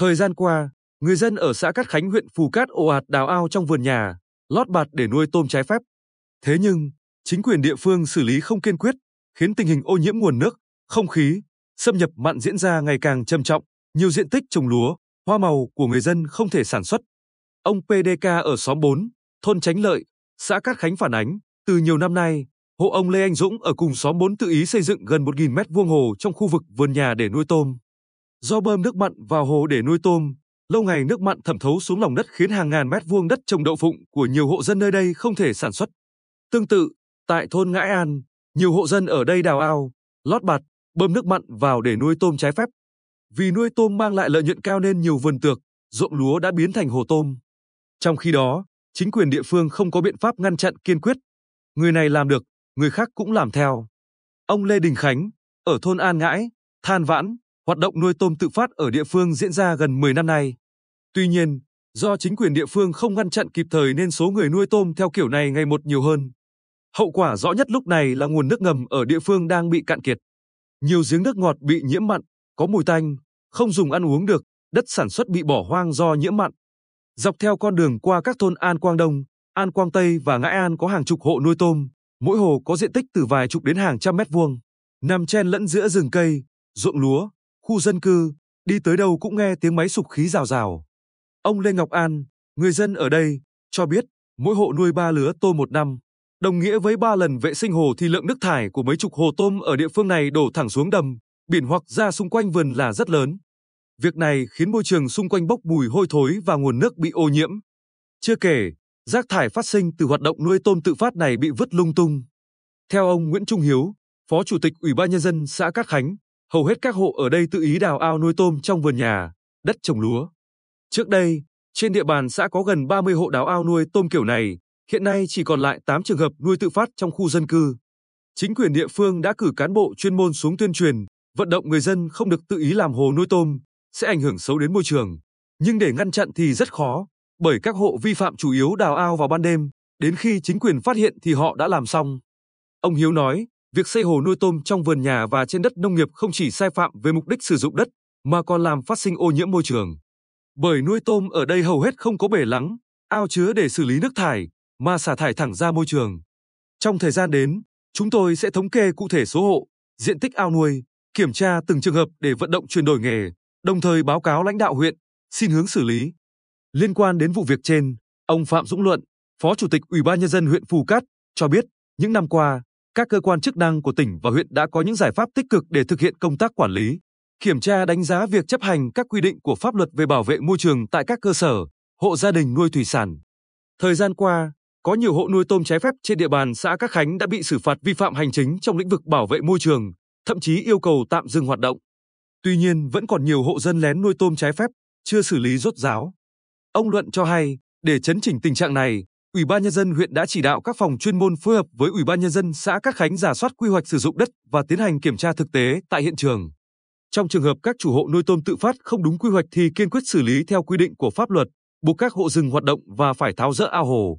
Thời gian qua, người dân ở xã Cát Khánh huyện Phù Cát ồ ạt đào ao trong vườn nhà, lót bạt để nuôi tôm trái phép. Thế nhưng, chính quyền địa phương xử lý không kiên quyết, khiến tình hình ô nhiễm nguồn nước, không khí, xâm nhập mặn diễn ra ngày càng trầm trọng, nhiều diện tích trồng lúa, hoa màu của người dân không thể sản xuất. Ông PDK ở xóm 4, thôn Chánh Lợi, xã Cát Khánh phản ánh, từ nhiều năm nay, hộ ông Lê Anh Dũng ở cùng xóm 4 tự ý xây dựng gần 1.000 mét vuông hồ trong khu vực vườn nhà để nuôi tôm. Do bơm nước mặn vào hồ để nuôi tôm, lâu ngày nước mặn thẩm thấu xuống lòng đất khiến hàng ngàn mét vuông đất trồng đậu phụng của nhiều hộ dân nơi đây không thể sản xuất. Tương tự, tại thôn Ngãi An, nhiều hộ dân ở đây đào ao, lót bạt, bơm nước mặn vào để nuôi tôm trái phép. Vì nuôi tôm mang lại lợi nhuận cao nên nhiều vườn tược, ruộng lúa đã biến thành hồ tôm. Trong khi đó, chính quyền địa phương không có biện pháp ngăn chặn kiên quyết. Người này làm được, người khác cũng làm theo. Ông Lê Đình Khánh, ở thôn An Ngãi, Than Vãn, hoạt động nuôi tôm tự phát ở địa phương diễn ra gần 10 năm nay. Tuy nhiên, do chính quyền địa phương không ngăn chặn kịp thời nên số người nuôi tôm theo kiểu này ngày một nhiều hơn. Hậu quả rõ nhất lúc này là nguồn nước ngầm ở địa phương đang bị cạn kiệt. Nhiều giếng nước ngọt bị nhiễm mặn, có mùi tanh, không dùng ăn uống được, đất sản xuất bị bỏ hoang do nhiễm mặn. Dọc theo con đường qua các thôn An Quang Đông, An Quang Tây và Ngãi An có hàng chục hộ nuôi tôm, mỗi hồ có diện tích từ vài chục đến hàng trăm mét vuông, nằm chen lẫn giữa rừng cây, ruộng lúa, khu dân cư, đi tới đâu cũng nghe tiếng máy sục khí rào rào. Ông Lê Ngọc An, người dân ở đây, cho biết mỗi hộ nuôi ba lứa tôm một năm, đồng nghĩa với ba lần vệ sinh hồ thì lượng nước thải của mấy chục hồ tôm ở địa phương này đổ thẳng xuống đầm, biển hoặc ra xung quanh vườn là rất lớn. Việc này khiến môi trường xung quanh bốc mùi hôi thối và nguồn nước bị ô nhiễm. Chưa kể, rác thải phát sinh từ hoạt động nuôi tôm tự phát này bị vứt lung tung. Theo ông Nguyễn Trung Hiếu, Phó Chủ tịch Ủy ban Nhân dân xã Cát Khánh, hầu hết các hộ ở đây tự ý đào ao nuôi tôm trong vườn nhà, đất trồng lúa. Trước đây, trên địa bàn xã có gần 30 hộ đào ao nuôi tôm kiểu này, hiện nay chỉ còn lại 8 trường hợp nuôi tự phát trong khu dân cư. Chính quyền địa phương đã cử cán bộ chuyên môn xuống tuyên truyền, vận động người dân không được tự ý làm hồ nuôi tôm, sẽ ảnh hưởng xấu đến môi trường. Nhưng để ngăn chặn thì rất khó, bởi các hộ vi phạm chủ yếu đào ao vào ban đêm, đến khi chính quyền phát hiện thì họ đã làm xong. Ông Hiếu nói, việc xây hồ nuôi tôm trong vườn nhà và trên đất nông nghiệp không chỉ sai phạm về mục đích sử dụng đất, mà còn làm phát sinh ô nhiễm môi trường. Bởi nuôi tôm ở đây hầu hết không có bể lắng, ao chứa để xử lý nước thải, mà xả thải thẳng ra môi trường. Trong thời gian đến, chúng tôi sẽ thống kê cụ thể số hộ, diện tích ao nuôi, kiểm tra từng trường hợp để vận động chuyển đổi nghề, đồng thời báo cáo lãnh đạo huyện, xin hướng xử lý. Liên quan đến vụ việc trên, ông Phạm Dũng Luận, Phó Chủ tịch Ủy ban Nhân dân huyện Phù Cát, cho biết, những năm qua, các cơ quan chức năng của tỉnh và huyện đã có những giải pháp tích cực để thực hiện công tác quản lý, kiểm tra đánh giá việc chấp hành các quy định của pháp luật về bảo vệ môi trường tại các cơ sở, hộ gia đình nuôi thủy sản. Thời gian qua, có nhiều hộ nuôi tôm trái phép trên địa bàn xã Các Khánh đã bị xử phạt vi phạm hành chính trong lĩnh vực bảo vệ môi trường, thậm chí yêu cầu tạm dừng hoạt động. Tuy nhiên, vẫn còn nhiều hộ dân lén nuôi tôm trái phép, chưa xử lý rốt ráo. Ông Luận cho hay, để chấn chỉnh tình trạng này, Ủy ban nhân dân huyện đã chỉ đạo các phòng chuyên môn phối hợp với Ủy ban nhân dân xã Cát Khánh giả soát quy hoạch sử dụng đất và tiến hành kiểm tra thực tế tại hiện trường. Trong trường hợp các chủ hộ nuôi tôm tự phát không đúng quy hoạch thì kiên quyết xử lý theo quy định của pháp luật, buộc các hộ dừng hoạt động và phải tháo rỡ ao hồ.